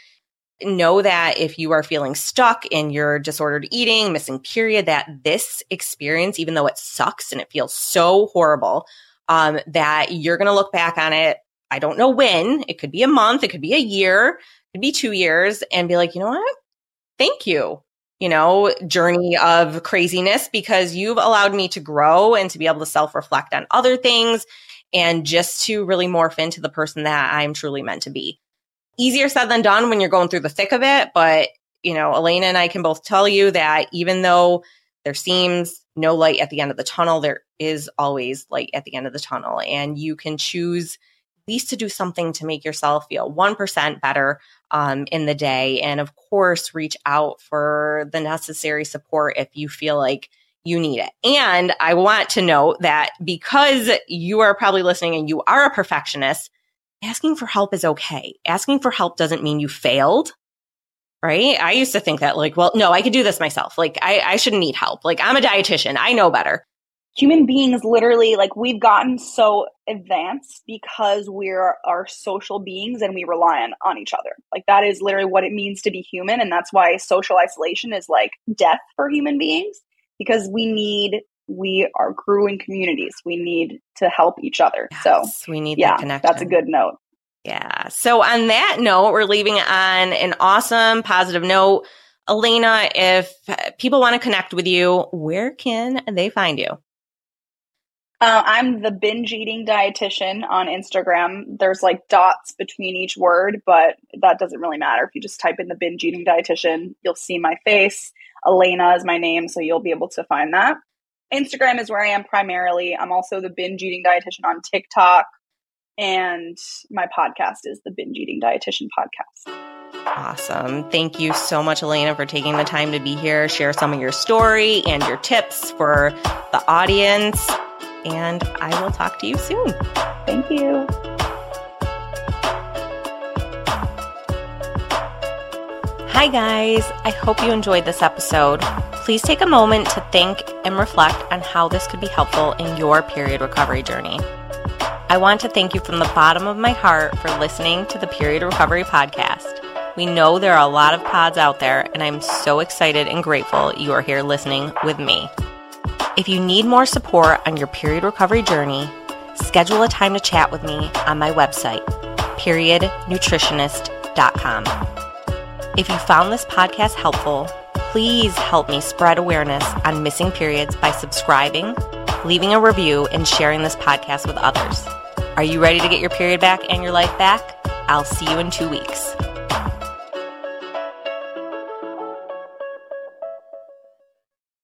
know that if you are feeling stuck in your disordered eating, missing period, that this experience, even though it sucks and it feels so horrible, um, that you're going to look back on it I don't know when. It could be a month, it could be a year, it could be two years, and be like, you know what? Thank you, you know, journey of craziness because you've allowed me to grow and to be able to self reflect on other things and just to really morph into the person that I'm truly meant to be. Easier said than done when you're going through the thick of it. But, you know, Elena and I can both tell you that even though there seems no light at the end of the tunnel, there is always light at the end of the tunnel. And you can choose least to do something to make yourself feel 1% better um, in the day. And of course, reach out for the necessary support if you feel like you need it. And I want to note that because you are probably listening and you are a perfectionist, asking for help is okay. Asking for help doesn't mean you failed. Right. I used to think that like, well, no, I could do this myself. Like I, I shouldn't need help. Like I'm a dietitian. I know better human beings literally like we've gotten so advanced because we're our social beings and we rely on, on each other. Like that is literally what it means to be human and that's why social isolation is like death for human beings because we need we are growing communities. We need to help each other. Yes, so we need yeah, that that's a good note. Yeah. So on that note we're leaving on an awesome positive note. Elena if people want to connect with you where can they find you uh, I'm the binge eating dietitian on Instagram. There's like dots between each word, but that doesn't really matter. If you just type in the binge eating dietitian, you'll see my face. Elena is my name, so you'll be able to find that. Instagram is where I am primarily. I'm also the binge eating dietitian on TikTok, and my podcast is the binge eating dietitian podcast. Awesome. Thank you so much, Elena, for taking the time to be here, share some of your story and your tips for the audience and I will talk to you soon. Thank you. Hi, guys. I hope you enjoyed this episode. Please take a moment to think and reflect on how this could be helpful in your period recovery journey. I want to thank you from the bottom of my heart for listening to the Period Recovery Podcast. We know there are a lot of pods out there, and I'm so excited and grateful you are here listening with me. If you need more support on your period recovery journey, schedule a time to chat with me on my website, periodnutritionist.com. If you found this podcast helpful, please help me spread awareness on missing periods by subscribing, leaving a review, and sharing this podcast with others. Are you ready to get your period back and your life back? I'll see you in two weeks.